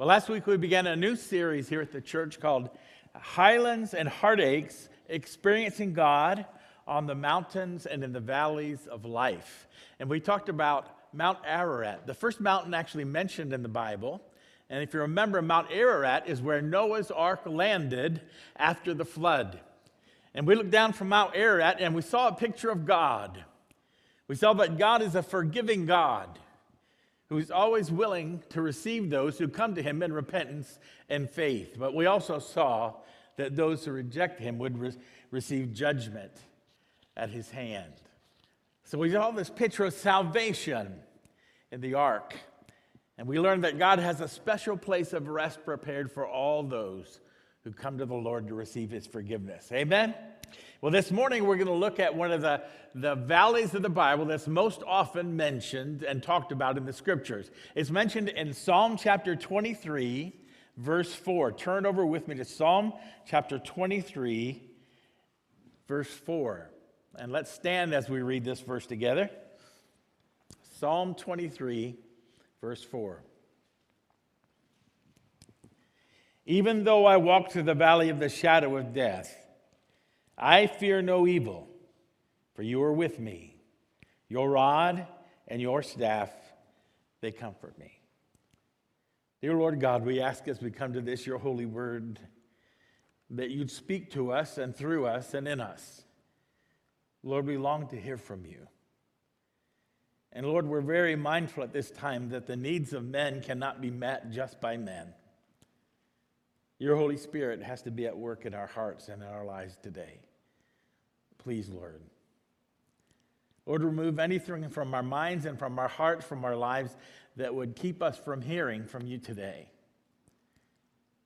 Well, last week we began a new series here at the church called Highlands and Heartaches Experiencing God on the Mountains and in the Valleys of Life. And we talked about Mount Ararat, the first mountain actually mentioned in the Bible. And if you remember, Mount Ararat is where Noah's ark landed after the flood. And we looked down from Mount Ararat and we saw a picture of God. We saw that God is a forgiving God who's always willing to receive those who come to him in repentance and faith. But we also saw that those who reject him would re- receive judgment at his hand. So we saw this picture of salvation in the ark. And we learned that God has a special place of rest prepared for all those who come to the Lord to receive his forgiveness. Amen? Well, this morning we're going to look at one of the, the valleys of the Bible that's most often mentioned and talked about in the scriptures. It's mentioned in Psalm chapter 23, verse 4. Turn over with me to Psalm chapter 23, verse 4. And let's stand as we read this verse together. Psalm 23, verse 4. Even though I walk through the valley of the shadow of death, I fear no evil, for you are with me. Your rod and your staff, they comfort me. Dear Lord God, we ask as we come to this, your holy word, that you'd speak to us and through us and in us. Lord, we long to hear from you. And Lord, we're very mindful at this time that the needs of men cannot be met just by men. Your Holy Spirit has to be at work in our hearts and in our lives today. Please, Lord. Lord, remove anything from our minds and from our hearts, from our lives that would keep us from hearing from you today.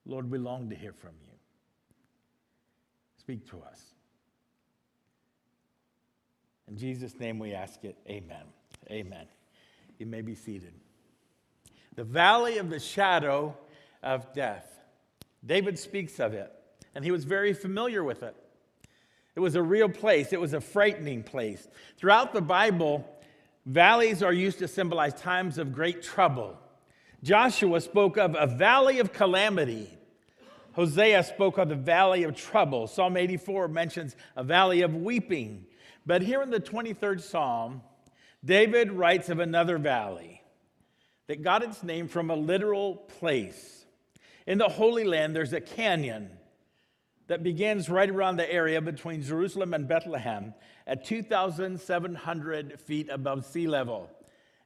Lord, we long to hear from you. Speak to us. In Jesus' name we ask it. Amen. Amen. You may be seated. The valley of the shadow of death. David speaks of it, and he was very familiar with it. It was a real place, it was a frightening place. Throughout the Bible, valleys are used to symbolize times of great trouble. Joshua spoke of a valley of calamity. Hosea spoke of the valley of trouble. Psalm 84 mentions a valley of weeping. But here in the 23rd Psalm, David writes of another valley that got its name from a literal place. In the Holy Land, there's a canyon that begins right around the area between Jerusalem and Bethlehem at 2,700 feet above sea level.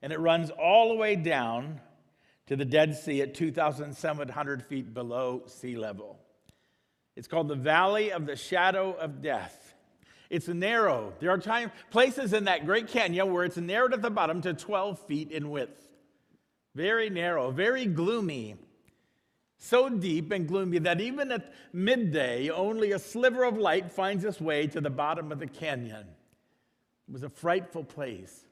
And it runs all the way down to the Dead Sea at 2,700 feet below sea level. It's called the Valley of the Shadow of Death. It's narrow. There are time, places in that Great Canyon where it's narrowed at the bottom to 12 feet in width. Very narrow, very gloomy so deep and gloomy that even at midday, only a sliver of light finds its way to the bottom of the canyon. It was a frightful place.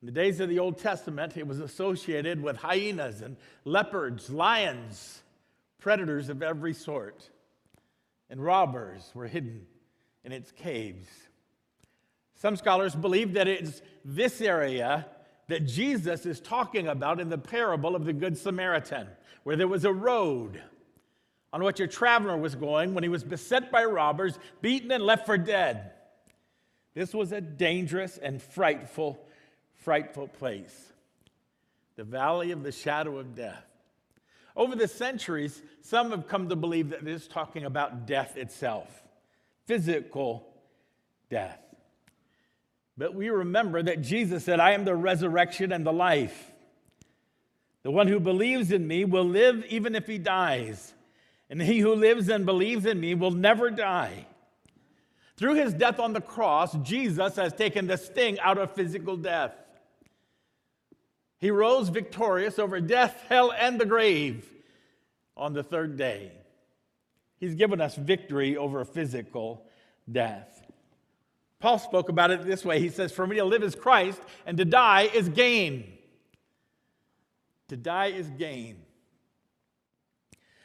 In the days of the Old Testament, it was associated with hyenas and leopards, lions, predators of every sort, and robbers were hidden in its caves. Some scholars believe that it's this area that Jesus is talking about in the parable of the Good Samaritan where there was a road on which a traveler was going when he was beset by robbers, beaten, and left for dead. This was a dangerous and frightful, frightful place. The valley of the shadow of death. Over the centuries, some have come to believe that this is talking about death itself, physical death. But we remember that Jesus said, I am the resurrection and the life. The one who believes in me will live even if he dies, and he who lives and believes in me will never die. Through his death on the cross, Jesus has taken the sting out of physical death. He rose victorious over death, hell, and the grave on the third day. He's given us victory over physical death. Paul spoke about it this way. He says, For me to live is Christ, and to die is gain. To die is gain.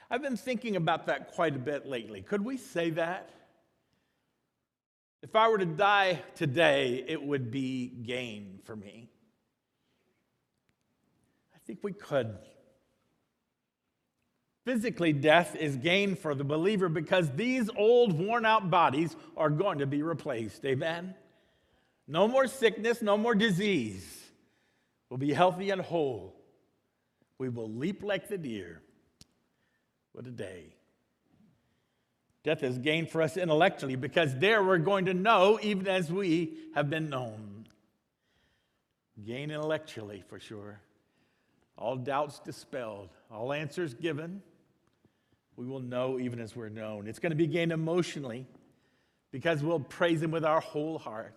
I've been thinking about that quite a bit lately. Could we say that? If I were to die today, it would be gain for me. I think we could. Physically, death is gain for the believer because these old, worn out bodies are going to be replaced. Amen? No more sickness, no more disease. We'll be healthy and whole. We will leap like the deer. What a day. Death is gain for us intellectually because there we're going to know even as we have been known. Gain intellectually for sure. All doubts dispelled, all answers given. We will know even as we're known. It's going to be gained emotionally because we'll praise Him with our whole heart.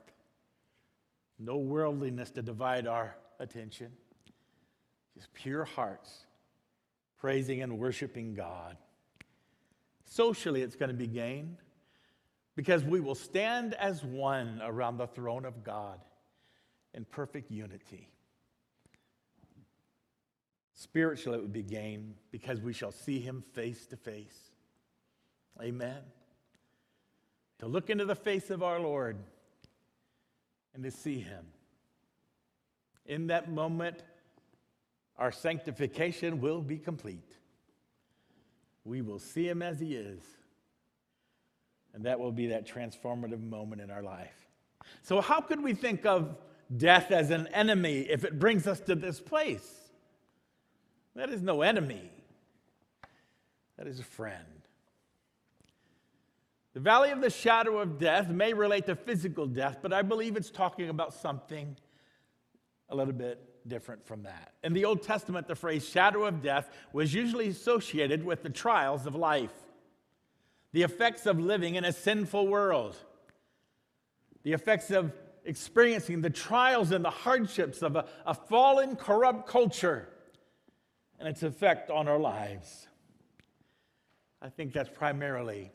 No worldliness to divide our attention, just pure hearts praising and worshiping God. Socially, it's going to be gained because we will stand as one around the throne of God in perfect unity. Spiritually, it would be gained because we shall see him face to face. Amen. To look into the face of our Lord and to see him. In that moment, our sanctification will be complete. We will see him as he is. And that will be that transformative moment in our life. So, how could we think of death as an enemy if it brings us to this place? That is no enemy, that is a friend. The valley of the shadow of death may relate to physical death, but I believe it's talking about something a little bit different from that. In the Old Testament, the phrase shadow of death was usually associated with the trials of life, the effects of living in a sinful world, the effects of experiencing the trials and the hardships of a, a fallen, corrupt culture and its effect on our lives. I think that's primarily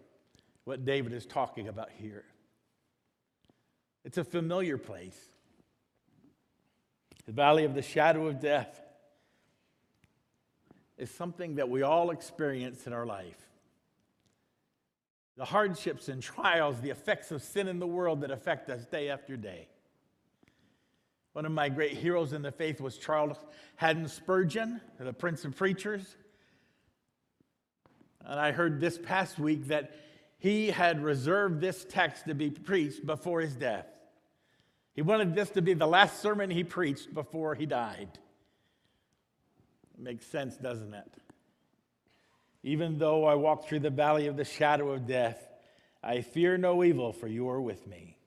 what David is talking about here. It's a familiar place. The valley of the shadow of death is something that we all experience in our life. The hardships and trials, the effects of sin in the world that affect us day after day. One of my great heroes in the faith was Charles Haddon Spurgeon, the Prince of Preachers. And I heard this past week that he had reserved this text to be preached before his death. He wanted this to be the last sermon he preached before he died. It makes sense, doesn't it? Even though I walk through the valley of the shadow of death, I fear no evil, for you are with me.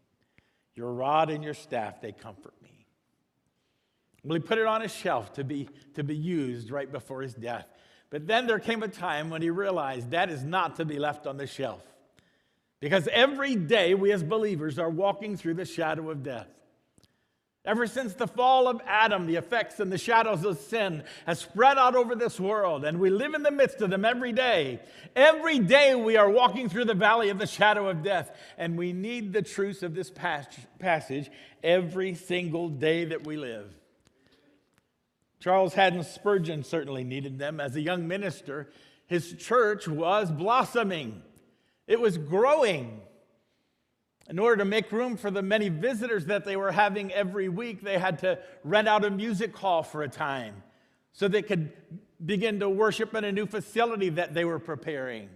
Your rod and your staff, they comfort me. Well, he put it on a shelf to be, to be used right before his death. But then there came a time when he realized that is not to be left on the shelf. Because every day we as believers are walking through the shadow of death. Ever since the fall of Adam, the effects and the shadows of sin have spread out over this world, and we live in the midst of them every day. Every day we are walking through the valley of the shadow of death, and we need the truths of this passage every single day that we live. Charles Haddon Spurgeon certainly needed them. As a young minister, his church was blossoming, it was growing. In order to make room for the many visitors that they were having every week, they had to rent out a music hall for a time so they could begin to worship in a new facility that they were preparing.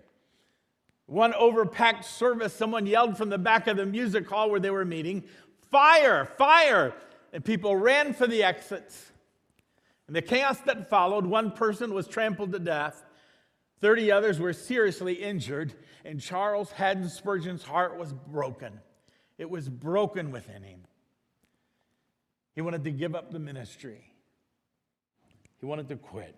One overpacked service, someone yelled from the back of the music hall where they were meeting, Fire, fire! And people ran for the exits. In the chaos that followed, one person was trampled to death, 30 others were seriously injured, and Charles Haddon Spurgeon's heart was broken. It was broken within him. He wanted to give up the ministry, he wanted to quit.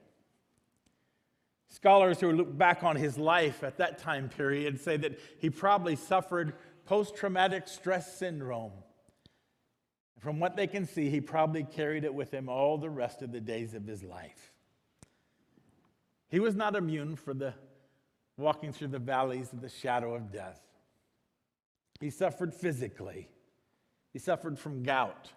Scholars who look back on his life at that time period say that he probably suffered post traumatic stress syndrome from what they can see, he probably carried it with him all the rest of the days of his life. He was not immune for the walking through the valleys of the shadow of death. He suffered physically. He suffered from gout,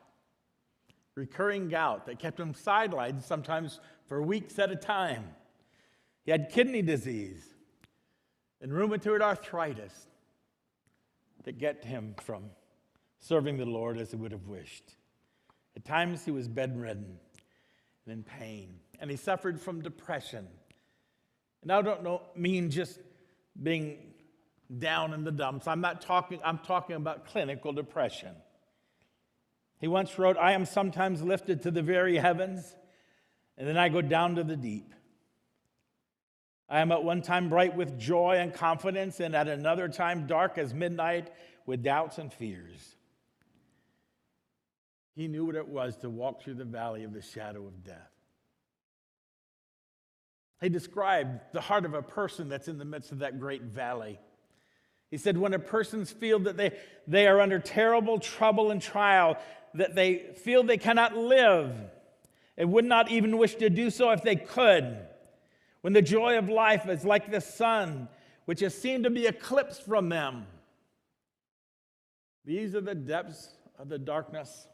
recurring gout that kept him sidelined sometimes for weeks at a time. He had kidney disease and rheumatoid arthritis that kept him from serving the Lord as he would have wished. At times, he was bedridden and in pain, and he suffered from depression And I don't know, mean just being down in the dumps. I'm not talking, I'm talking about clinical depression. He once wrote, I am sometimes lifted to the very heavens, and then I go down to the deep. I am at one time bright with joy and confidence, and at another time dark as midnight with doubts and fears. He knew what it was to walk through the valley of the shadow of death. He described the heart of a person that's in the midst of that great valley. He said, when a person's feel that they, they are under terrible trouble and trial, that they feel they cannot live and would not even wish to do so if they could. When the joy of life is like the sun, which has seemed to be eclipsed from them. These are the depths of the darkness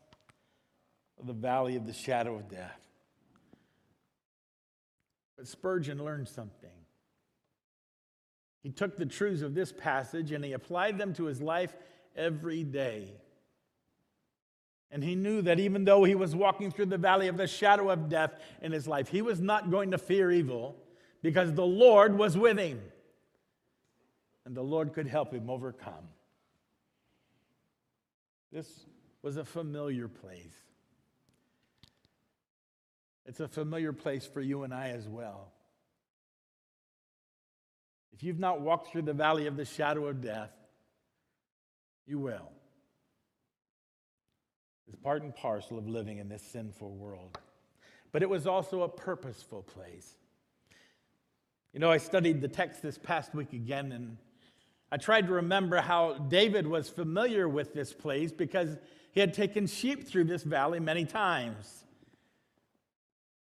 the valley of the shadow of death. But Spurgeon learned something. He took the truths of this passage and he applied them to his life every day. And he knew that even though he was walking through the valley of the shadow of death in his life, he was not going to fear evil because the Lord was with him. And the Lord could help him overcome. This was a familiar place. It's a familiar place for you and I as well. If you've not walked through the valley of the shadow of death, you will. It's part and parcel of living in this sinful world. But it was also a purposeful place. You know, I studied the text this past week again, and I tried to remember how David was familiar with this place because he had taken sheep through this valley many times.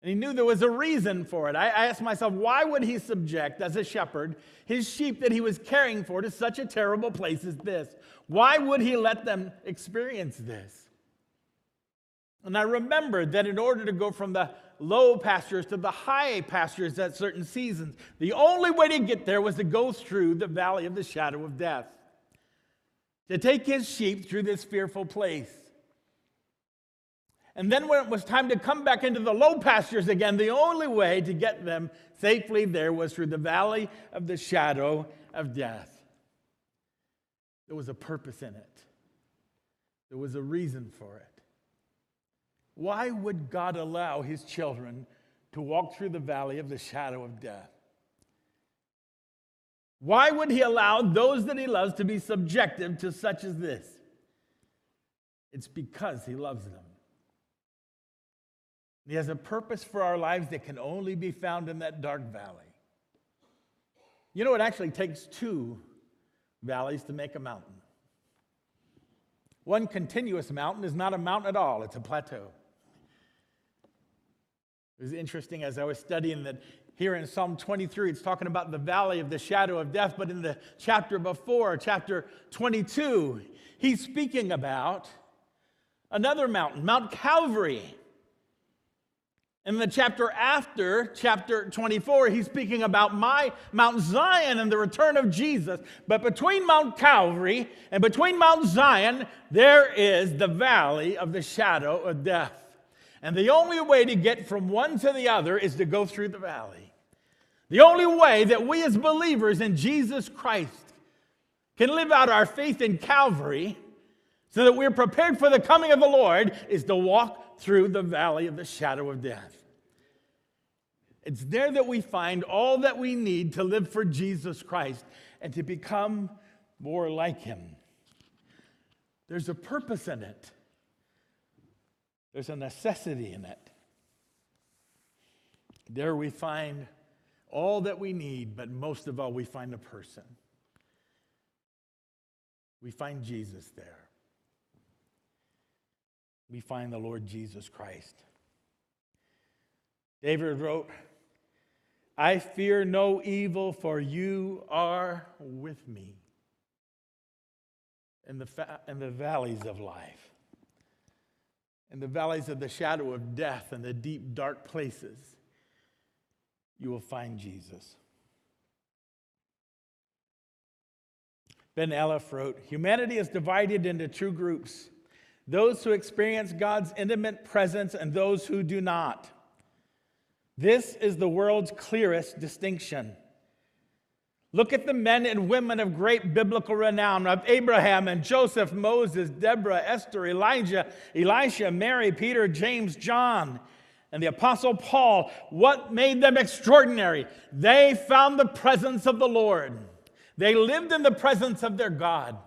And he knew there was a reason for it. I, I asked myself, why would he subject, as a shepherd, his sheep that he was caring for to such a terrible place as this? Why would he let them experience this? And I remembered that in order to go from the low pastures to the high pastures at certain seasons, the only way to get there was to go through the valley of the shadow of death, to take his sheep through this fearful place. And then when it was time to come back into the low pastures again, the only way to get them safely there was through the valley of the shadow of death. There was a purpose in it, there was a reason for it. Why would God allow his children to walk through the valley of the shadow of death? Why would he allow those that he loves to be subjective to such as this? It's because he loves them. He has a purpose for our lives that can only be found in that dark valley. You know, it actually takes two valleys to make a mountain. One continuous mountain is not a mountain at all, it's a plateau. It was interesting as I was studying that here in Psalm 23, it's talking about the valley of the shadow of death, but in the chapter before, chapter 22, he's speaking about another mountain, Mount Calvary. In the chapter after, chapter 24, he's speaking about my Mount Zion and the return of Jesus. But between Mount Calvary and between Mount Zion, there is the valley of the shadow of death. And the only way to get from one to the other is to go through the valley. The only way that we as believers in Jesus Christ can live out our faith in Calvary so that we're prepared for the coming of the Lord is to walk through the valley of the shadow of death. It's there that we find all that we need to live for Jesus Christ and to become more like Him. There's a purpose in it. There's a necessity in it. There we find all that we need, but most of all, we find a person. We find Jesus there. We find the Lord Jesus Christ. David wrote, I fear no evil, for you are with me in the, fa- in the valleys of life in the valleys of the shadow of death and the deep, dark places, you will find Jesus. Ben Elliff wrote Humanity is divided into two groups those who experience God's intimate presence and those who do not. This is the world's clearest distinction. Look at the men and women of great biblical renown of Abraham and Joseph, Moses, Deborah, Esther, Elijah, Elisha, Mary, Peter, James, John, and the Apostle Paul. What made them extraordinary? They found the presence of the Lord, they lived in the presence of their God.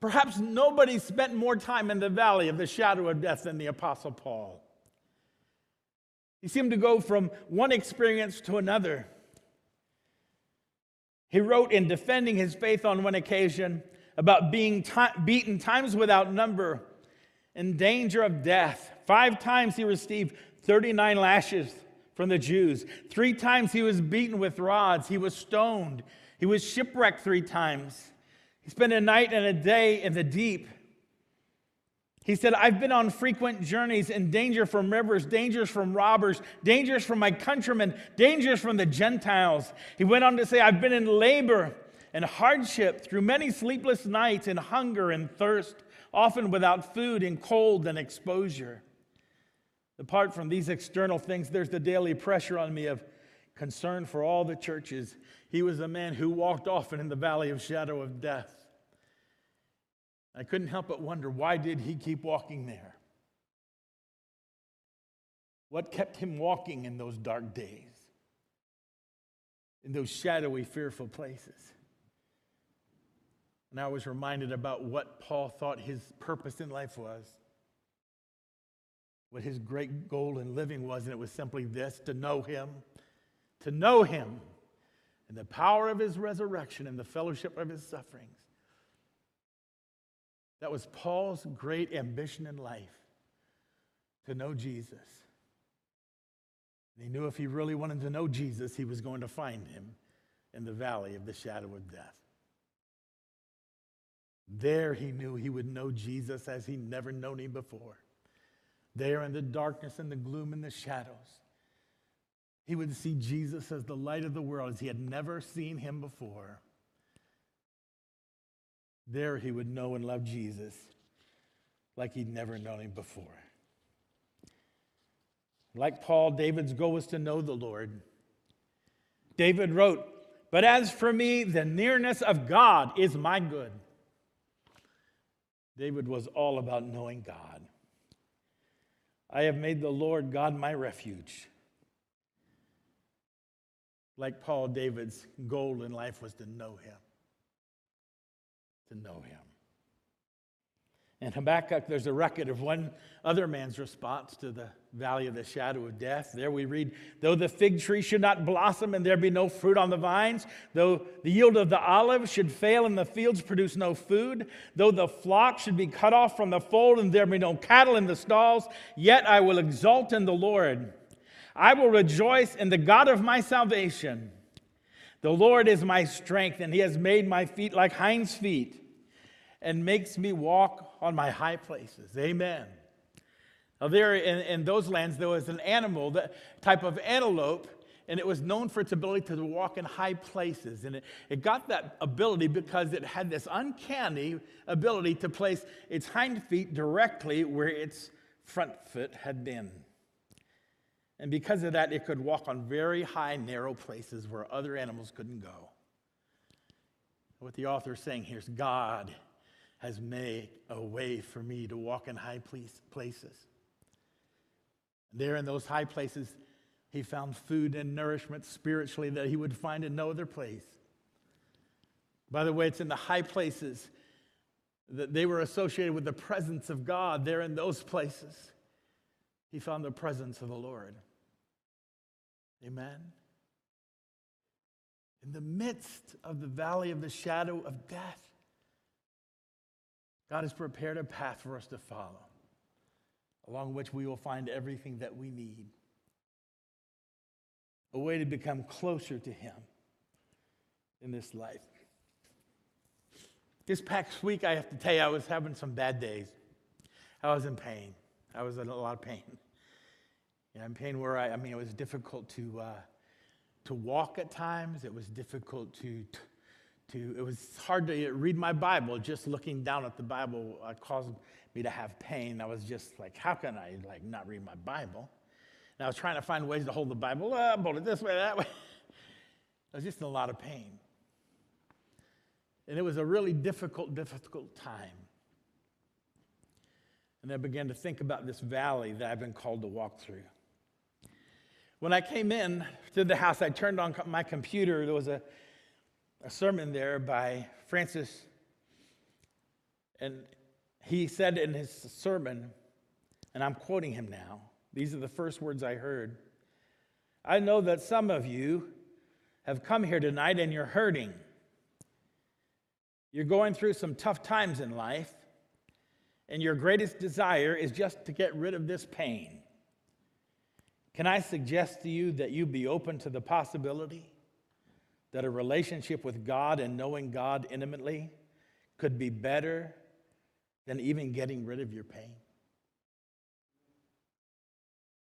Perhaps nobody spent more time in the valley of the shadow of death than the Apostle Paul. He seemed to go from one experience to another. He wrote in defending his faith on one occasion about being t- beaten times without number, in danger of death. Five times he received 39 lashes from the Jews. Three times he was beaten with rods. He was stoned. He was shipwrecked three times. He spent a night and a day in the deep. He said, I've been on frequent journeys in danger from rivers, dangers from robbers, dangers from my countrymen, dangers from the Gentiles. He went on to say, I've been in labor and hardship through many sleepless nights in hunger and thirst, often without food and cold and exposure. Apart from these external things, there's the daily pressure on me of concern for all the churches. He was a man who walked often in the valley of shadow of death. I couldn't help but wonder why did he keep walking there? What kept him walking in those dark days? In those shadowy, fearful places? And I was reminded about what Paul thought his purpose in life was, what his great goal in living was, and it was simply this to know him, to know him, and the power of his resurrection and the fellowship of his sufferings that was Paul's great ambition in life to know Jesus. And he knew if he really wanted to know Jesus, he was going to find him in the valley of the shadow of death. There he knew he would know Jesus as he'd never known him before. There in the darkness and the gloom and the shadows, he would see Jesus as the light of the world as he had never seen him before. There he would know and love Jesus like he'd never known him before. Like Paul, David's goal was to know the Lord. David wrote, But as for me, the nearness of God is my good. David was all about knowing God. I have made the Lord God my refuge. Like Paul, David's goal in life was to know him to know him. In Habakkuk, there's a record of one other man's response to the valley of the shadow of death. There we read, Though the fig tree should not blossom and there be no fruit on the vines, though the yield of the olive should fail and the fields produce no food, though the flock should be cut off from the fold and there be no cattle in the stalls, yet I will exult in the Lord. I will rejoice in the God of my salvation. The Lord is my strength, and he has made my feet like hinds' feet and makes me walk on my high places. Amen. Now, there in, in those lands, there was an animal, that type of antelope, and it was known for its ability to walk in high places. And it, it got that ability because it had this uncanny ability to place its hind feet directly where its front foot had been. And because of that, it could walk on very high, narrow places where other animals couldn't go. What the author is saying here is God has made a way for me to walk in high places. There in those high places, he found food and nourishment spiritually that he would find in no other place. By the way, it's in the high places that they were associated with the presence of God. There in those places, he found the presence of the Lord. Amen. In the midst of the valley of the shadow of death, God has prepared a path for us to follow, along which we will find everything that we need. A way to become closer to Him in this life. This past week, I have to tell you, I was having some bad days. I was in pain. I was in a lot of pain. You know, in pain where I, I mean, it was difficult to, uh, to walk at times. It was difficult to, to, it was hard to read my Bible. Just looking down at the Bible uh, caused me to have pain. I was just like, how can I like not read my Bible? And I was trying to find ways to hold the Bible up, hold it this way, that way. I was just in a lot of pain. And it was a really difficult, difficult time. And I began to think about this valley that I've been called to walk through. When I came in to the house, I turned on my computer. There was a, a sermon there by Francis. And he said in his sermon, and I'm quoting him now, these are the first words I heard. I know that some of you have come here tonight and you're hurting. You're going through some tough times in life, and your greatest desire is just to get rid of this pain. Can I suggest to you that you be open to the possibility that a relationship with God and knowing God intimately could be better than even getting rid of your pain?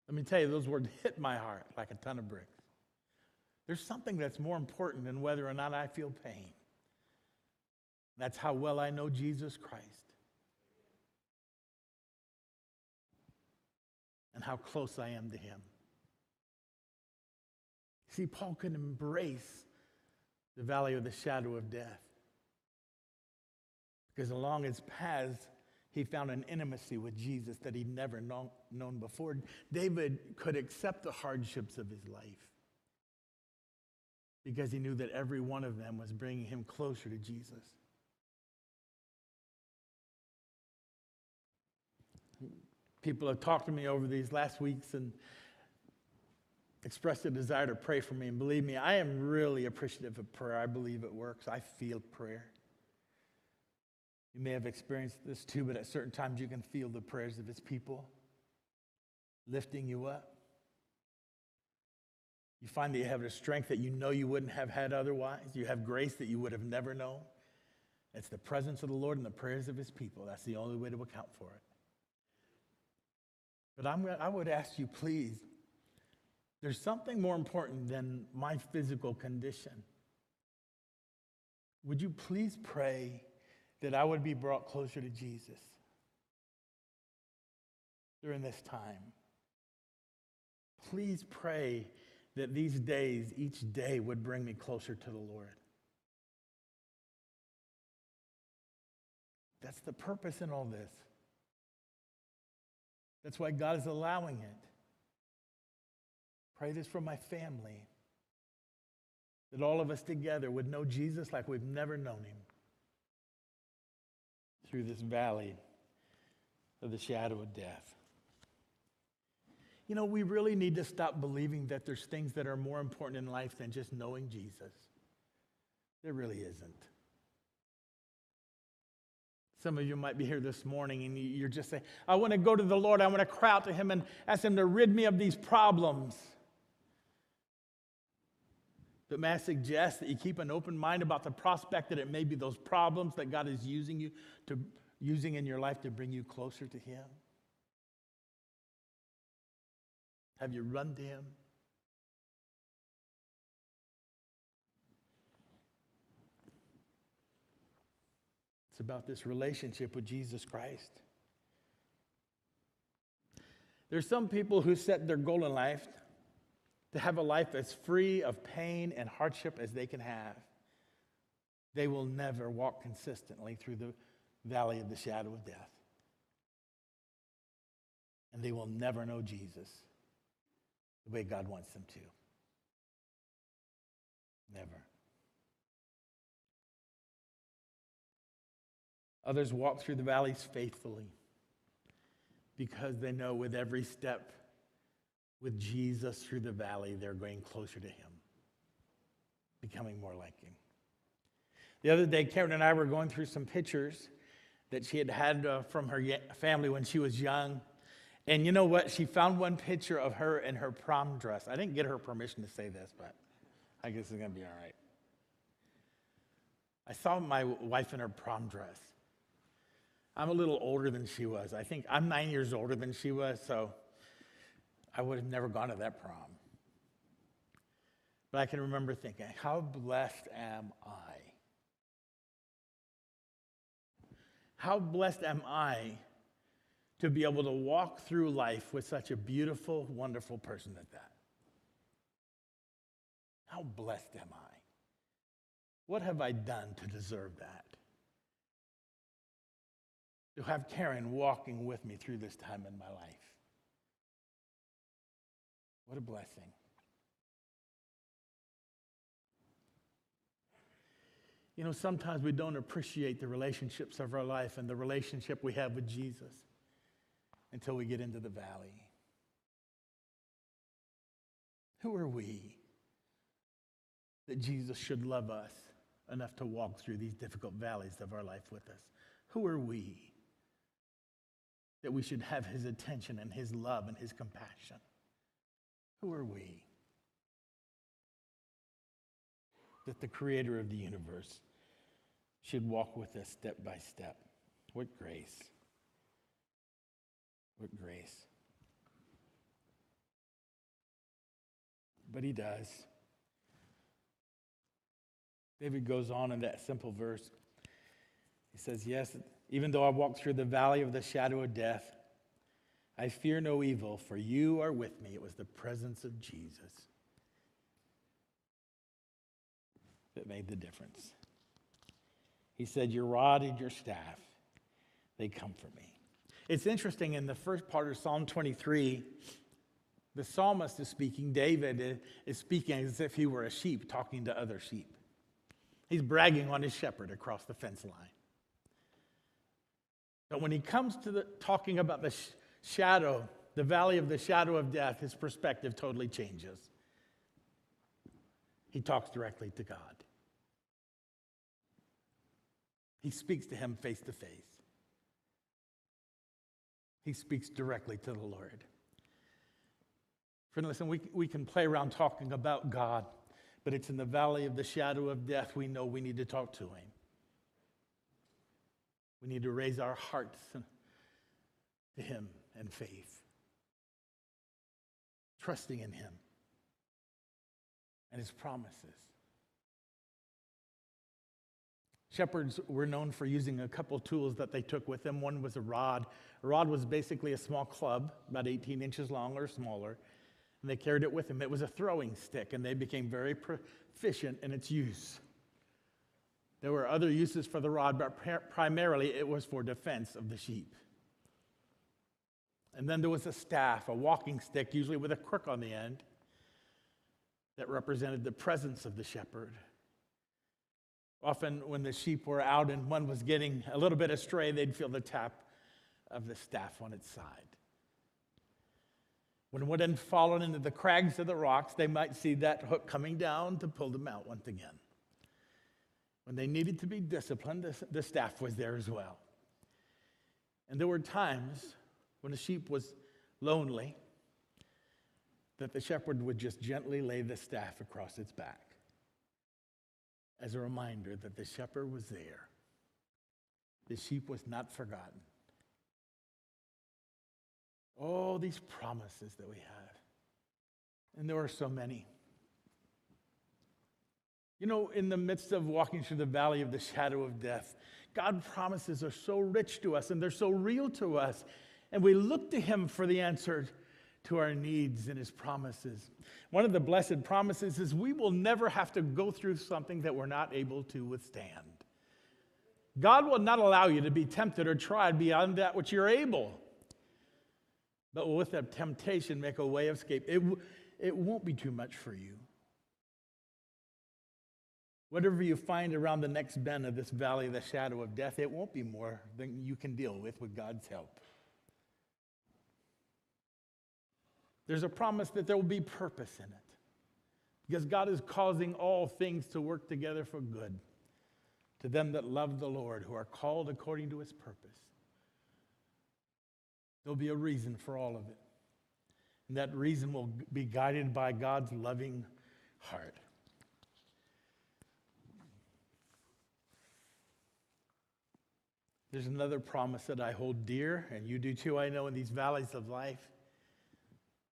Let me tell you, those words hit my heart like a ton of bricks. There's something that's more important than whether or not I feel pain. That's how well I know Jesus Christ and how close I am to him. See, Paul could embrace the valley of the shadow of death because along his paths, he found an intimacy with Jesus that he'd never known, known before. David could accept the hardships of his life because he knew that every one of them was bringing him closer to Jesus. People have talked to me over these last weeks and expressed a desire to pray for me. And believe me, I am really appreciative of prayer. I believe it works. I feel prayer. You may have experienced this too, but at certain times you can feel the prayers of his people lifting you up. You find that you have a strength that you know you wouldn't have had otherwise. You have grace that you would have never known. It's the presence of the Lord and the prayers of his people. That's the only way to account for it. But I'm, I would ask you, please, there's something more important than my physical condition. Would you please pray that I would be brought closer to Jesus during this time? Please pray that these days, each day, would bring me closer to the Lord. That's the purpose in all this. That's why God is allowing it. Pray this for my family. That all of us together would know Jesus like we've never known him through this valley of the shadow of death. You know, we really need to stop believing that there's things that are more important in life than just knowing Jesus. There really isn't. Some of you might be here this morning and you're just saying, I want to go to the Lord. I want to cry out to Him and ask Him to rid me of these problems. But may I suggest that you keep an open mind about the prospect that it may be those problems that God is using you to using in your life to bring you closer to Him? Have you run to Him? It's about this relationship with Jesus Christ. There's some people who set their goal in life to have a life as free of pain and hardship as they can have, they will never walk consistently through the valley of the shadow of death. And they will never know Jesus the way God wants them to. Never. Others walk through the valleys faithfully because they know with every step with Jesus through the valley, they're going closer to Him, becoming more like Him. The other day, Karen and I were going through some pictures that she had had uh, from her family when she was young. And you know what? She found one picture of her in her prom dress. I didn't get her permission to say this, but I guess it's going to be all right. I saw my wife in her prom dress. I'm a little older than she was. I think I'm nine years older than she was, so I would have never gone to that prom. But I can remember thinking, how blessed am I? How blessed am I to be able to walk through life with such a beautiful, wonderful person at that. How blessed am I? What have I done to deserve that? To have Karen walking with me through this time in my life. What a blessing. You know, sometimes we don't appreciate the relationships of our life and the relationship we have with Jesus until we get into the valley. Who are we that Jesus should love us enough to walk through these difficult valleys of our life with us? Who are we that we should have his attention and his love and his compassion? Who are we? That the creator of the universe should walk with us step by step. What grace! What grace. But he does. David goes on in that simple verse. He says, Yes, even though I walk through the valley of the shadow of death, I fear no evil, for you are with me. It was the presence of Jesus that made the difference. He said, Your rod and your staff, they comfort me. It's interesting in the first part of Psalm 23, the psalmist is speaking, David is speaking as if he were a sheep talking to other sheep. He's bragging on his shepherd across the fence line. But when he comes to the, talking about the shadow, the valley of the shadow of death, his perspective totally changes. He talks directly to God. He speaks to him face to face. He speaks directly to the Lord. Friend, listen, we, we can play around talking about God, but it's in the valley of the shadow of death we know we need to talk to Him. We need to raise our hearts to Him in faith, trusting in Him and His promises. Shepherds were known for using a couple tools that they took with them. One was a rod. A rod was basically a small club, about 18 inches long or smaller, and they carried it with them. It was a throwing stick, and they became very proficient in its use. There were other uses for the rod, but primarily it was for defense of the sheep. And then there was a staff, a walking stick, usually with a crook on the end, that represented the presence of the shepherd. Often, when the sheep were out and one was getting a little bit astray, they'd feel the tap of the staff on its side. When one had fallen into the crags of the rocks, they might see that hook coming down to pull them out once again. When they needed to be disciplined, the staff was there as well. And there were times when the sheep was lonely that the shepherd would just gently lay the staff across its back as a reminder that the shepherd was there. The sheep was not forgotten. Oh, these promises that we have. And there are so many. You know, in the midst of walking through the valley of the shadow of death, God's promises are so rich to us and they're so real to us. And we look to Him for the answer to our needs and his promises. One of the blessed promises is we will never have to go through something that we're not able to withstand. God will not allow you to be tempted or tried beyond that which you're able. But with that temptation, make a way of escape. It, it won't be too much for you. Whatever you find around the next bend of this valley the shadow of death, it won't be more than you can deal with with God's help. There's a promise that there will be purpose in it because God is causing all things to work together for good to them that love the Lord, who are called according to his purpose. There'll be a reason for all of it. And that reason will be guided by God's loving heart. There's another promise that I hold dear, and you do too, I know, in these valleys of life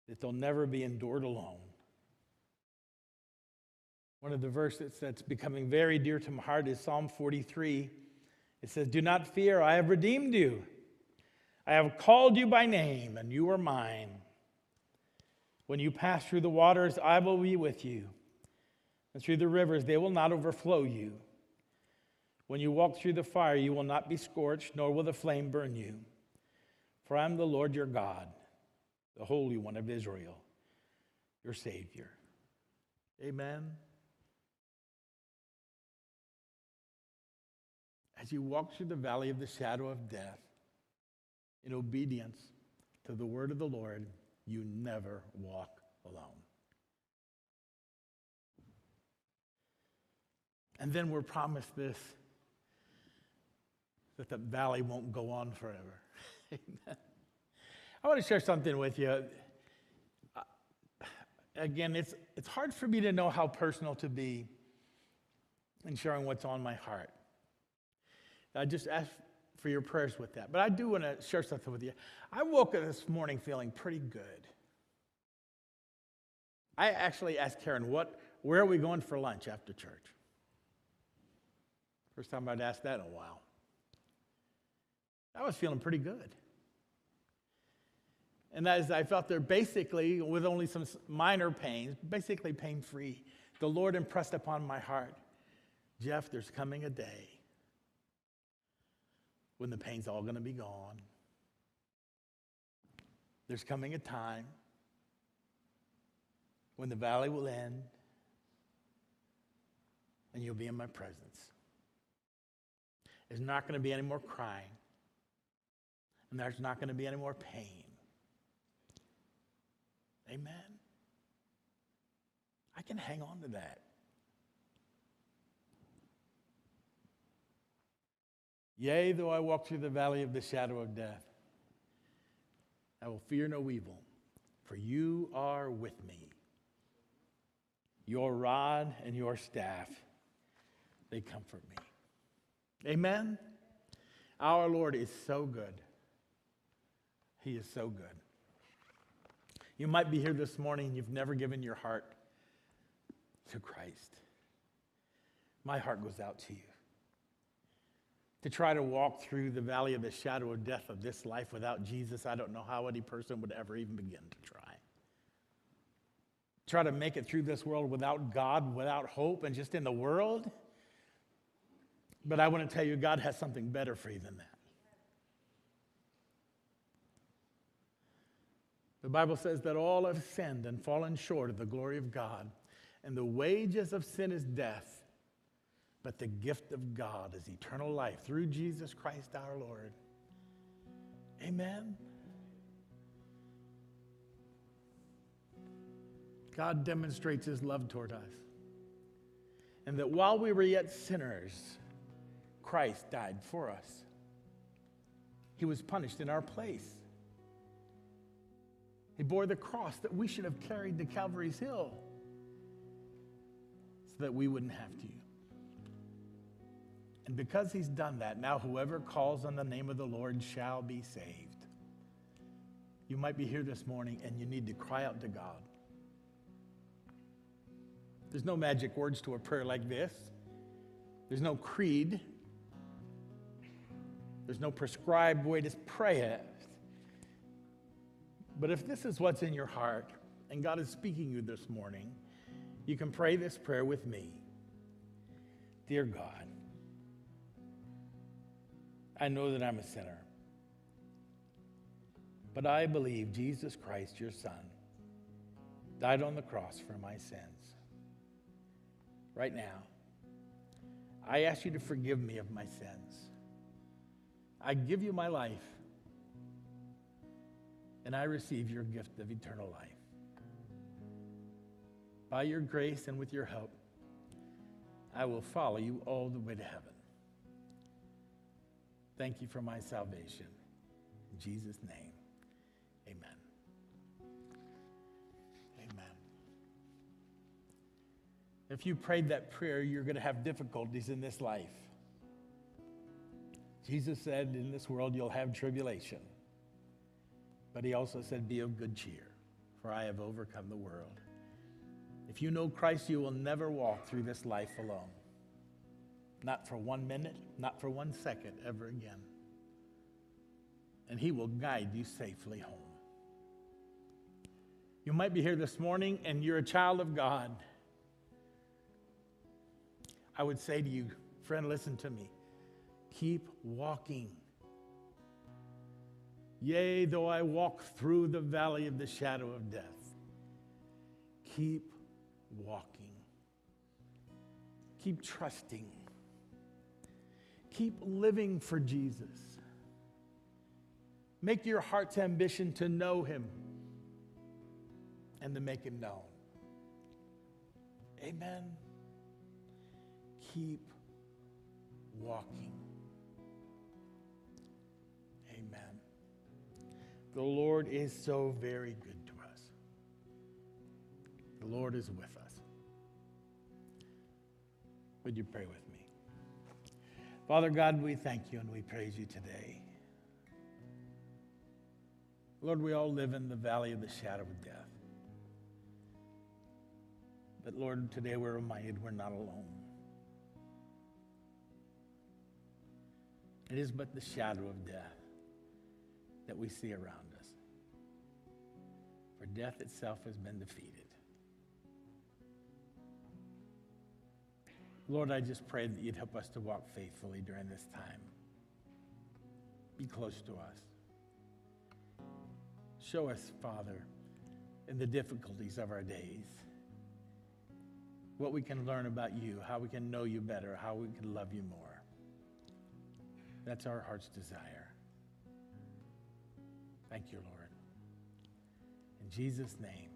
that they'll never be endured alone. One of the verses that's becoming very dear to my heart is Psalm 43. It says, Do not fear, I have redeemed you. I have called you by name, and you are mine. When you pass through the waters, I will be with you. And through the rivers, they will not overflow you. When you walk through the fire, you will not be scorched, nor will the flame burn you. For I am the Lord your God, the Holy One of Israel, your Savior. Amen. As you walk through the valley of the shadow of death, in obedience to the word of the Lord, you never walk alone. And then we're promised this that the valley won't go on forever. Amen. I want to share something with you. Uh, again, it's, it's hard for me to know how personal to be in sharing what's on my heart. I just ask for your prayers with that. But I do want to share something with you. I woke up this morning feeling pretty good. I actually asked Karen, what, where are we going for lunch after church? First time I'd asked that in a while. I was feeling pretty good. And as I felt there basically, with only some minor pains, basically pain free, the Lord impressed upon my heart Jeff, there's coming a day when the pain's all going to be gone. There's coming a time when the valley will end and you'll be in my presence. There's not going to be any more crying, and there's not going to be any more pain. Amen. I can hang on to that. Yea, though I walk through the valley of the shadow of death, I will fear no evil, for you are with me. Your rod and your staff, they comfort me. Amen. Our Lord is so good. He is so good. You might be here this morning and you've never given your heart to Christ. My heart goes out to you to try to walk through the valley of the shadow of death of this life without Jesus, I don't know how any person would ever even begin to try. Try to make it through this world without God, without hope, and just in the world. But I want to tell you, God has something better for you than that. The Bible says that all have sinned and fallen short of the glory of God, and the wages of sin is death but the gift of God is eternal life through Jesus Christ our Lord. Amen. God demonstrates his love toward us. And that while we were yet sinners, Christ died for us. He was punished in our place. He bore the cross that we should have carried to Calvary's Hill so that we wouldn't have to. And because he's done that, now whoever calls on the name of the Lord shall be saved. You might be here this morning and you need to cry out to God. There's no magic words to a prayer like this. There's no creed. There's no prescribed way to pray it. But if this is what's in your heart and God is speaking to you this morning, you can pray this prayer with me. Dear God, I know that I'm a sinner. But I believe Jesus Christ, your Son, died on the cross for my sins. Right now, I ask you to forgive me of my sins. I give you my life, and I receive your gift of eternal life. By your grace and with your help, I will follow you all the way to heaven. Thank you for my salvation. In Jesus' name, amen. Amen. If you prayed that prayer, you're going to have difficulties in this life. Jesus said, In this world you'll have tribulation. But he also said, Be of good cheer, for I have overcome the world. If you know Christ, you will never walk through this life alone. Not for one minute, not for one second ever again. and He will guide you safely home. You might be here this morning and you're a child of God. I would say to you, friend, listen to me. Keep walking. Yea, though I walk through the valley of the shadow of death, keep walking. Keep trusting. Keep living for Jesus. Make your heart's ambition to know him and to make him known. Amen. Keep walking. Amen. The Lord is so very good to us. The Lord is with us. Would you pray with me? Father God, we thank you and we praise you today. Lord, we all live in the valley of the shadow of death. But Lord, today we're reminded we're not alone. It is but the shadow of death that we see around. For death itself has been defeated. Lord, I just pray that you'd help us to walk faithfully during this time. Be close to us. Show us, Father, in the difficulties of our days, what we can learn about you, how we can know you better, how we can love you more. That's our heart's desire. Thank you, Lord. Jesus' name.